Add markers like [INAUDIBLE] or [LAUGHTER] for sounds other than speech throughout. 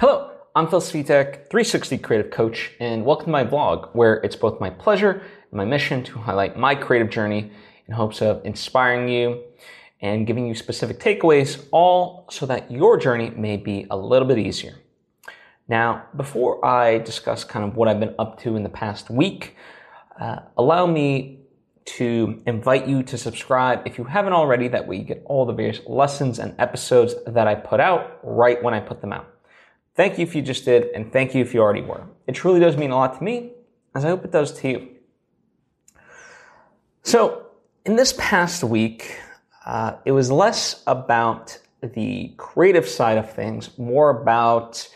Hello, I'm Phil Svitek, 360 creative coach, and welcome to my vlog, where it's both my pleasure and my mission to highlight my creative journey in hopes of inspiring you and giving you specific takeaways, all so that your journey may be a little bit easier. Now, before I discuss kind of what I've been up to in the past week, uh, allow me to invite you to subscribe if you haven't already. That way, you get all the various lessons and episodes that I put out right when I put them out. Thank you if you just did, and thank you if you already were. It truly does mean a lot to me, as I hope it does to you. So, in this past week, uh, it was less about the creative side of things, more about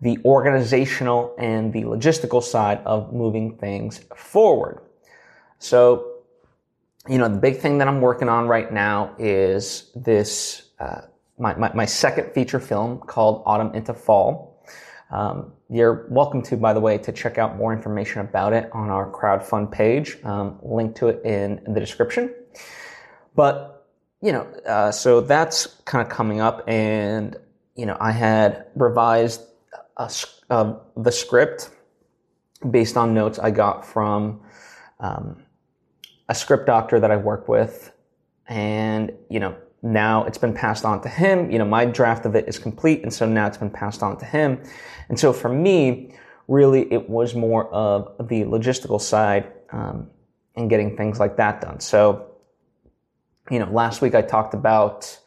the organizational and the logistical side of moving things forward. So, you know, the big thing that I'm working on right now is this uh, my, my, my, second feature film called Autumn into Fall. Um, you're welcome to, by the way, to check out more information about it on our crowdfund page. Um, link to it in, the description. But, you know, uh, so that's kind of coming up and, you know, I had revised a, uh, the script based on notes I got from um, a script doctor that I work with. And, you know, now it's been passed on to him. You know, my draft of it is complete, and so now it's been passed on to him. And so for me, really, it was more of the logistical side um, and getting things like that done. So, you know, last week I talked about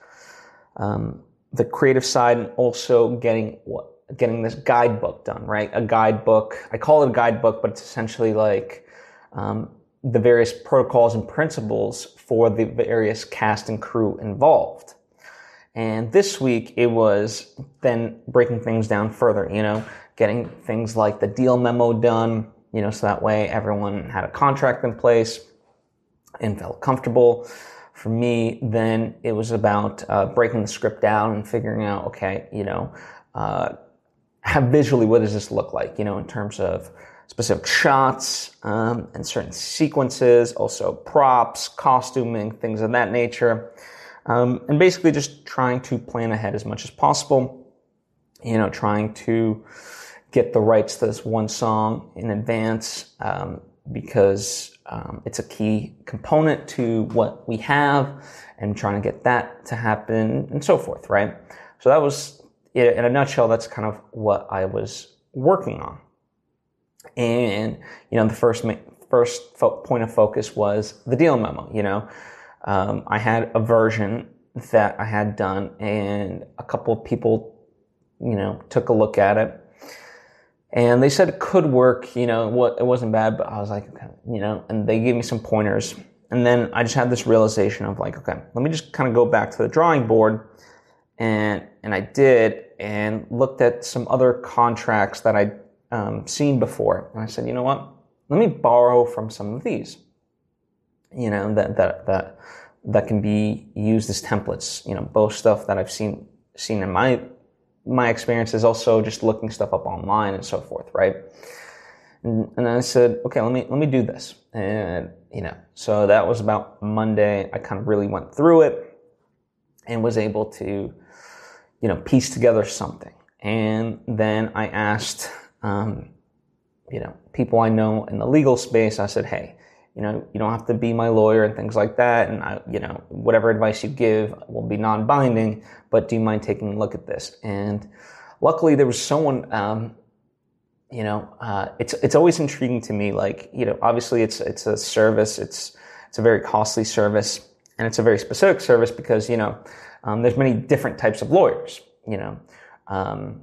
um, the creative side and also getting what getting this guidebook done, right? A guidebook. I call it a guidebook, but it's essentially like um, the various protocols and principles for the various cast and crew involved. And this week it was then breaking things down further, you know, getting things like the deal memo done, you know, so that way everyone had a contract in place and felt comfortable. For me, then it was about uh, breaking the script down and figuring out, okay, you know, uh, [LAUGHS] visually what does this look like, you know, in terms of specific shots um, and certain sequences, also props, costuming, things of that nature. Um, and basically just trying to plan ahead as much as possible. You know, trying to get the rights to this one song in advance um, because um, it's a key component to what we have and trying to get that to happen and so forth, right? So that was, in a nutshell, that's kind of what I was working on. And, you know, the first, first fo- point of focus was the deal memo, you know. Um, I had a version that I had done and a couple of people, you know, took a look at it and they said it could work, you know, what, it wasn't bad, but I was like, okay, you know, and they gave me some pointers. And then I just had this realization of like, okay, let me just kind of go back to the drawing board. And, and I did and looked at some other contracts that I um, seen before. And I said, you know what? Let me borrow from some of these. You know that that that that can be used as templates. You know, both stuff that I've seen seen in my my experience is also just looking stuff up online and so forth, right? And, and I said, okay, let me let me do this, and you know, so that was about Monday. I kind of really went through it and was able to, you know, piece together something. And then I asked um, you know, people I know in the legal space, I said, hey, you know, you don't have to be my lawyer and things like that. And I, you know, whatever advice you give will be non-binding, but do you mind taking a look at this? And luckily there was someone, um, you know, uh, it's, it's always intriguing to me. Like, you know, obviously it's, it's a service. It's, it's a very costly service and it's a very specific service because, you know, um, there's many different types of lawyers, you know, um,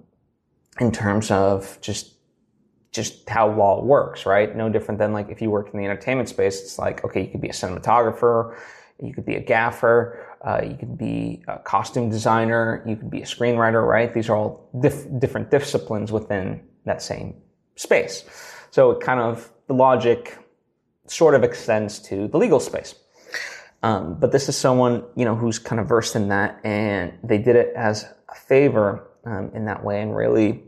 in terms of just just how law works, right? No different than like if you work in the entertainment space, it's like, okay, you could be a cinematographer, you could be a gaffer, uh, you could be a costume designer, you could be a screenwriter, right? These are all dif- different disciplines within that same space. So it kind of, the logic sort of extends to the legal space. Um, but this is someone, you know, who's kind of versed in that and they did it as a favor um, in that way and really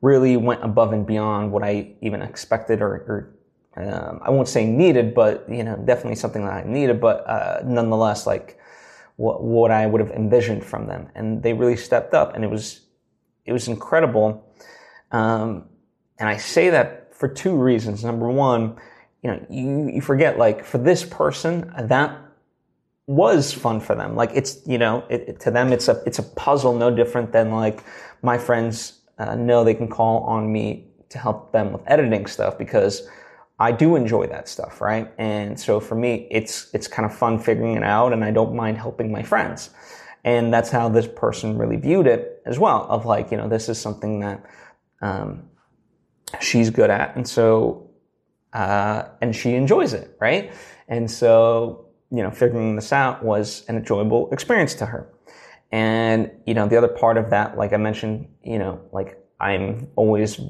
really went above and beyond what I even expected or, or um, I won't say needed, but you know, definitely something that I needed, but uh, nonetheless, like what, what I would have envisioned from them. And they really stepped up and it was, it was incredible. Um, and I say that for two reasons. Number one, you know, you, you forget like for this person, that was fun for them. Like it's, you know, it, it, to them, it's a, it's a puzzle no different than like my friends uh, know they can call on me to help them with editing stuff because I do enjoy that stuff, right? And so for me, it's, it's kind of fun figuring it out and I don't mind helping my friends. And that's how this person really viewed it as well of like, you know, this is something that, um, she's good at. And so, uh, and she enjoys it, right? And so, you know, figuring this out was an enjoyable experience to her. And, you know, the other part of that, like I mentioned, you know, like I'm always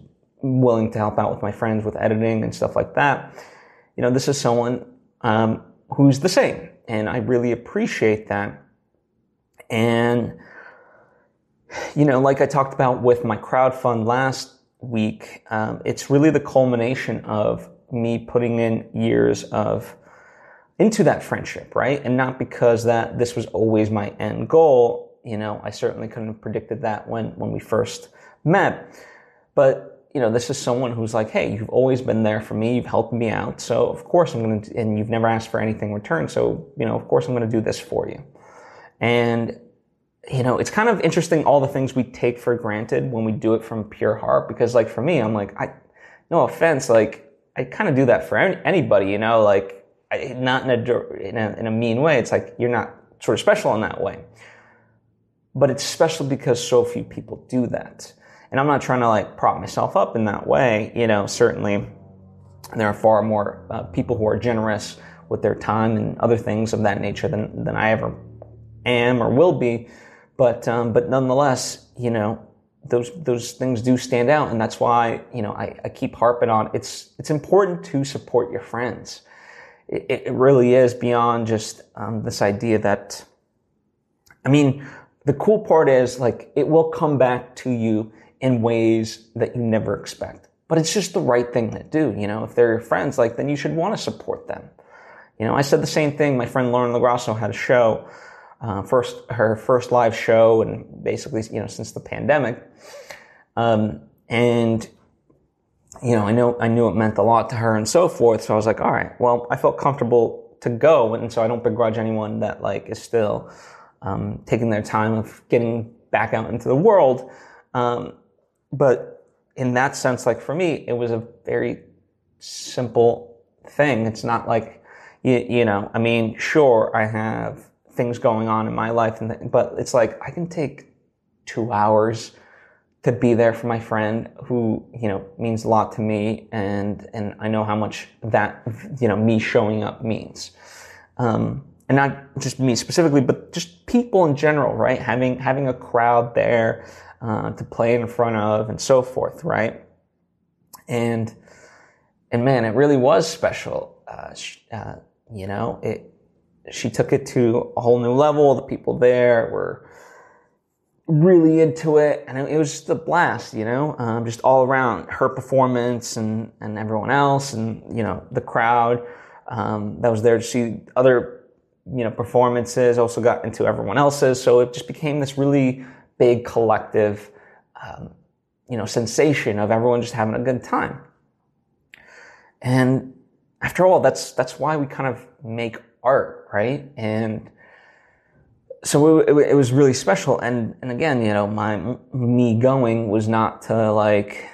willing to help out with my friends with editing and stuff like that. You know, this is someone, um, who's the same. And I really appreciate that. And, you know, like I talked about with my crowd fund last week, um, it's really the culmination of me putting in years of into that friendship, right? And not because that this was always my end goal. You know, I certainly couldn't have predicted that when when we first met. But you know, this is someone who's like, hey, you've always been there for me. You've helped me out. So of course I'm going to, and you've never asked for anything in return. So, you know, of course I'm going to do this for you. And you know, it's kind of interesting all the things we take for granted when we do it from pure heart. Because like for me, I'm like, I, no offense, like I kind of do that for any, anybody, you know, like I, not in a, in a in a mean way. It's like you're not sort of special in that way. But it's special because so few people do that. And I'm not trying to like prop myself up in that way. You know, certainly there are far more uh, people who are generous with their time and other things of that nature than than I ever am or will be. But um, but nonetheless, you know, those those things do stand out, and that's why you know I, I keep harping on. It's it's important to support your friends. It, it really is beyond just um, this idea that. I mean, the cool part is like it will come back to you in ways that you never expect. But it's just the right thing to do. You know, if they're your friends, like then you should want to support them. You know, I said the same thing. My friend Lauren LaGrasso had a show uh, first her first live show, and basically, you know, since the pandemic. Um, and you know, I know I knew it meant a lot to her and so forth. So I was like, all right, well, I felt comfortable to go, and so I don't begrudge anyone that like is still um, taking their time of getting back out into the world. Um, but in that sense, like for me, it was a very simple thing. It's not like you, you know, I mean, sure, I have things going on in my life. And but it's like I can take two hours to be there for my friend who you know means a lot to me, and and I know how much that you know me showing up means. Um, and not just me specifically, but just people in general, right? Having having a crowd there uh, to play in front of, and so forth, right? And and man, it really was special. Uh, uh, you know, it she took it to a whole new level. The people there were really into it, and it, was just a blast, you know, um, just all around her performance and and everyone else, and you know the crowd um, that was there to see other you know performances. Also got into everyone else's, so it just became this really big collective, um, you know, sensation of everyone just having a good time. And after all, that's that's why we kind of make art, right? And so it, it, it, was really special. And and again, you know, my me going was not to like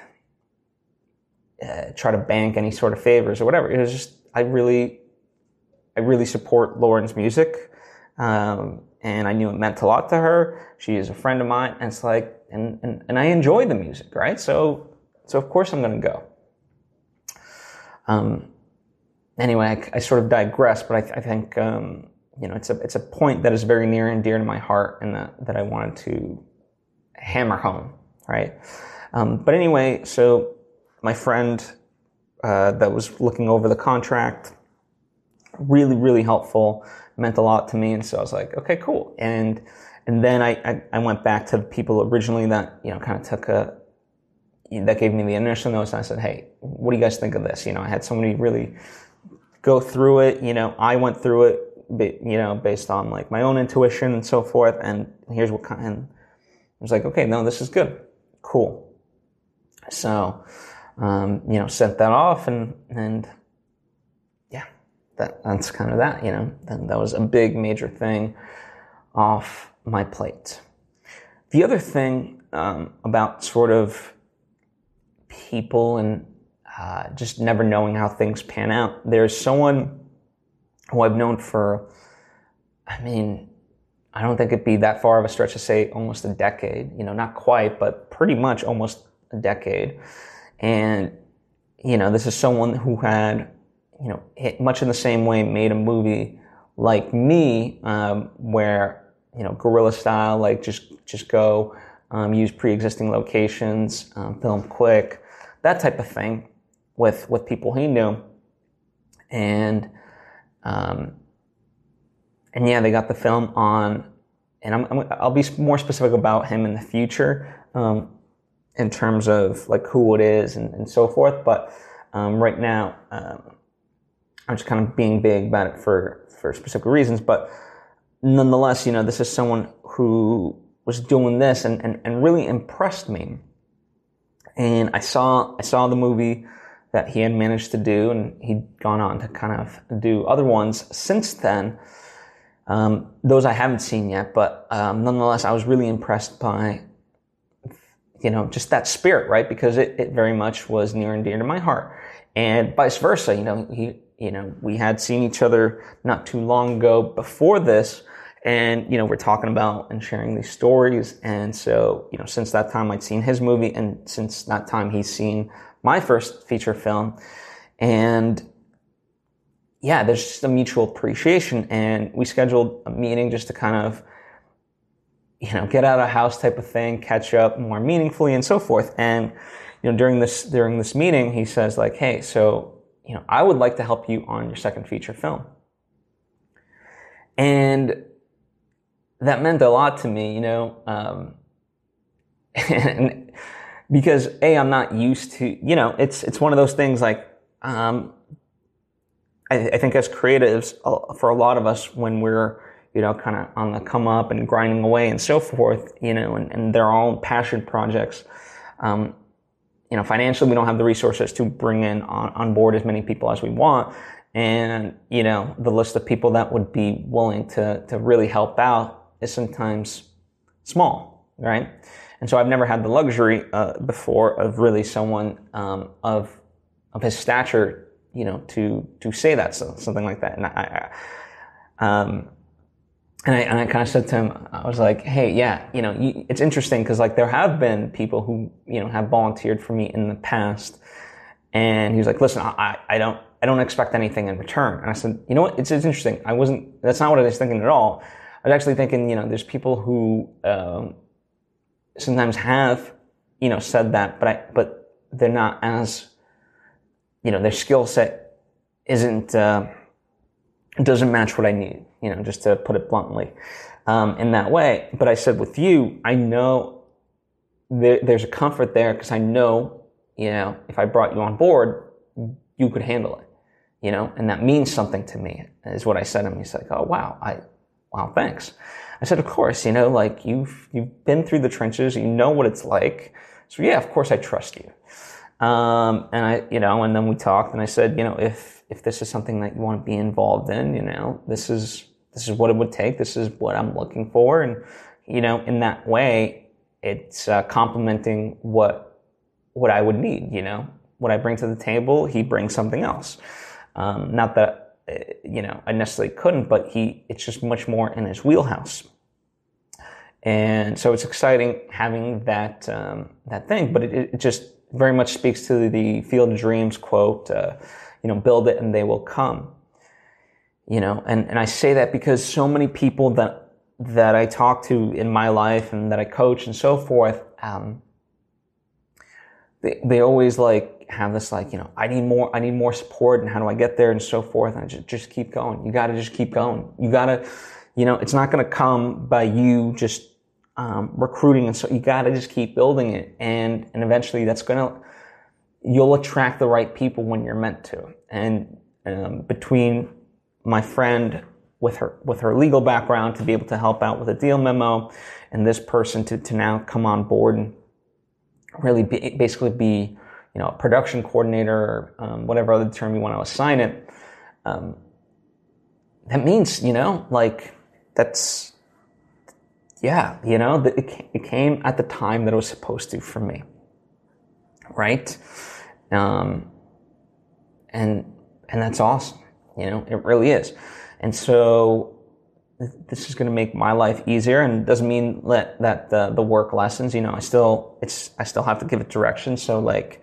uh, try to bank any sort of favors or whatever. It was just I really I really support Lauren's music. Um, and I knew it meant a lot to her. She is a friend of mine, and it's like, and, and, and I enjoy the music, right? So, so of course I'm going to go. Um, anyway, I, I, sort of digress, but I, I think um, you know it's a it's a point that is very near and dear to my heart, and that that I wanted to hammer home, right? Um, but anyway, so my friend uh, that was looking over the contract, really really helpful, meant a lot to me, and so I was like, okay, cool, and and then I, I, I went back to the people originally that you know kind of took a that gave me the initial notes and I said, Hey, what do you guys think of this? You know, I had somebody really go through it. You know, I went through it, you know, based on like my own intuition and so forth. And here's what kind. And I was like, okay, no, this is good, cool. So, um, you know, sent that off and, and that, that's kind of that, you know, that, that was a big major thing off my plate. The other thing um, about sort of people and uh, just never knowing how things pan out. There's someone who I've known for, I mean, I don't think it'd be that far of a stretch to say almost a decade. You know, not quite, but pretty much almost a decade. And you know, this is someone who had, you know, much in the same way made a movie like me, um, where you know, guerrilla style, like just just go, um, use pre-existing locations, um, film quick, that type of thing, with with people he knew, and um, and yeah, they got the film on, and i will be more specific about him in the future, um, in terms of like who it is and, and so forth. But um, right now, I'm just kind of being big about it for for specific reasons, but nonetheless, you know, this is someone who was doing this and, and, and really impressed me. And I saw, I saw the movie that he had managed to do and he'd gone on to kind of do other ones since then. Um, those I haven't seen yet, but um, nonetheless, I was really impressed by, you know, just that spirit, right? Because it, it very much was near and dear to my heart. And vice versa, you know, he, you know, we had seen each other not too long ago before this, and, you know, we're talking about and sharing these stories. And so, you know, since that time I'd seen his movie and since that time he's seen my first feature film. And yeah, there's just a mutual appreciation. And we scheduled a meeting just to kind of, you know, get out of house type of thing, catch up more meaningfully and so forth. And, you know, during this, during this meeting, he says like, Hey, so, you know, I would like to help you on your second feature film. And that meant a lot to me, you know, um, [LAUGHS] and because a I'm not used to, you know, it's it's one of those things like um, I, I, think as creatives, for a lot of us, when we're you know kind of on the come up and grinding away and so forth, you know, and, and they're all passion projects. Um, you know, financially, we don't have the resources to bring in on, on board as many people as we want. And, you know, the list of people that would be willing to, to really help out is sometimes small, right? And so I've never had the luxury uh, before of really someone um, of of his stature, you know, to to say that so, something like that. And I, I um, and I, and I kind of said to him, I was like, hey, yeah, you know, you, it's interesting because like there have been people who you know have volunteered for me in the past, and he was like, listen, I, I don't I don't expect anything in return. And I said, you know what, it's, it's interesting. I wasn't. That's not what I was thinking at all. I was actually thinking, you know, there's people who um, sometimes have, you know, said that, but I, but they're not as, you know, their skill set isn't uh, doesn't match what I need, you know, just to put it bluntly, um, in that way. But I said with you, I know there, there's a comfort there because I know, you know, if I brought you on board, you could handle it, you know, and that means something to me. Is what I said to him. He's like, oh wow, I wow, thanks. I said, of course, you know, like you've, you've been through the trenches, you know what it's like. So yeah, of course I trust you. Um, and I, you know, and then we talked and I said, you know, if, if this is something that you want to be involved in, you know, this is, this is what it would take. This is what I'm looking for. And, you know, in that way, it's uh, complementing what, what I would need, you know, what I bring to the table, he brings something else. Um, not that uh, you know, I necessarily couldn't, but he, it's just much more in his wheelhouse. And so it's exciting having that, um, that thing, but it, it, just very much speaks to the Field of Dreams quote, uh, you know, build it and they will come. You know, and, and I say that because so many people that, that I talk to in my life and that I coach and so forth, um, they, they always like have this like, you know, I need more, I need more support and how do I get there and so forth. And I just, just keep going. You got to just keep going. You got to, you know, it's not to come by you just, um, recruiting. And so you got to just keep building it. And, and eventually that's to, you'll attract the right people when you're meant to. And, um, between my friend with her, with her legal background to be able to help out with a deal memo and this person to, to now come on board and, really be, basically be, you know, a production coordinator, or, um, whatever other term you want to assign it. Um, that means, you know, like that's, yeah, you know, it, came at the time that it was supposed to for me. Right? Um, and, and that's awesome. You know, it really is. And so this is going to make my life easier and doesn't mean that, that the, the work lessons, you know, I still, it's, I still have to give it direction. So like,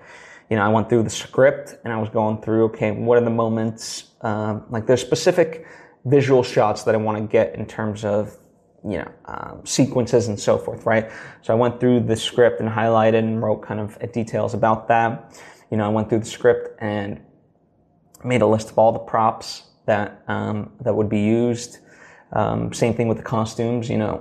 you know, I went through the script and I was going through, okay, what are the moments, um, like there's specific visual shots that I want to get in terms of, you know, um, sequences and so forth, right? So I went through the script and highlighted and wrote kind of details about that. You know, I went through the script and made a list of all the props that, um, that would be used. Um, same thing with the costumes, you know,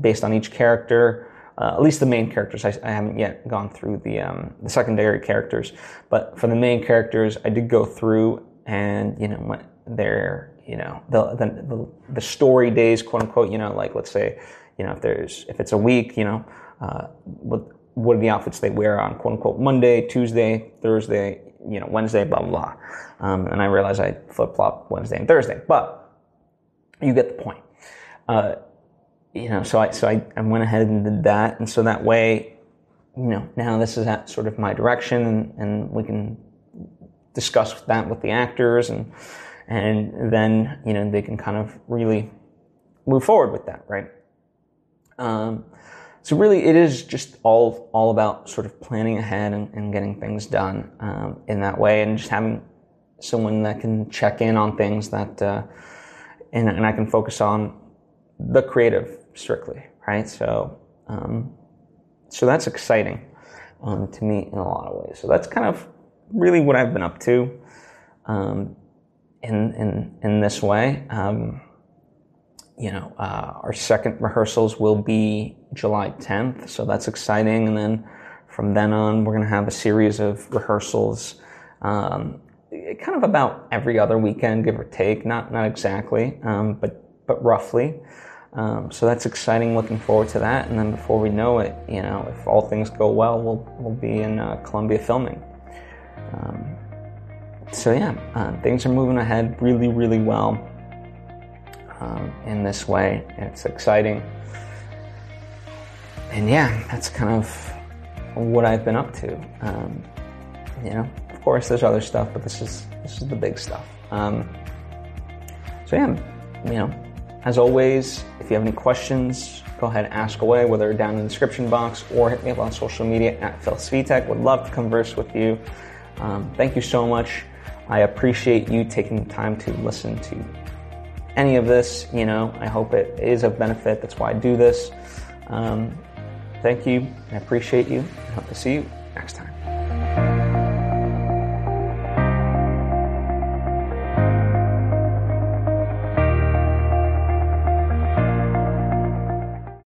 based on each character. Uh, at least the main characters. I, I haven't yet gone through the um, the secondary characters, but for the main characters, I did go through and you know went their you know the, the the story days, quote unquote. You know, like let's say you know if there's if it's a week, you know, uh, what what are the outfits they wear on quote unquote Monday, Tuesday, Thursday, you know, Wednesday, blah blah. blah. Um, and I realized I flip flop Wednesday and Thursday, but you get the point. Uh, you know, so I so I, I went ahead and did that, and so that way, you know, now this is at sort of my direction, and, and we can discuss that with the actors, and and then you know they can kind of really move forward with that, right? Um, so really, it is just all all about sort of planning ahead and, and getting things done um, in that way, and just having someone that can check in on things that. Uh, and, and I can focus on the creative strictly, right? So, um, so that's exciting um, to me in a lot of ways. So that's kind of really what I've been up to um, in in in this way. Um, you know, uh, our second rehearsals will be July 10th, so that's exciting. And then from then on, we're going to have a series of rehearsals um, kind of about every other weekend, give or take. Not not exactly, um, but but roughly. Um, so that's exciting. Looking forward to that. And then before we know it, you know, if all things go well, we'll we'll be in uh, Colombia filming. So yeah, uh, things are moving ahead really, really well um, in this way. It's exciting. And yeah, that's kind of what I've been up to. Um, you know, of course, there's other stuff, but this is this is the big stuff. Um, so yeah, you know, as always, if you have any questions, go ahead and ask away, whether down in the description box or hit me up on social media at Phil Svitek. Would love to converse with you. Um, thank you so much. I appreciate you taking the time to listen to any of this. You know, I hope it is of benefit. That's why I do this. Um, thank you. I appreciate you. I hope to see you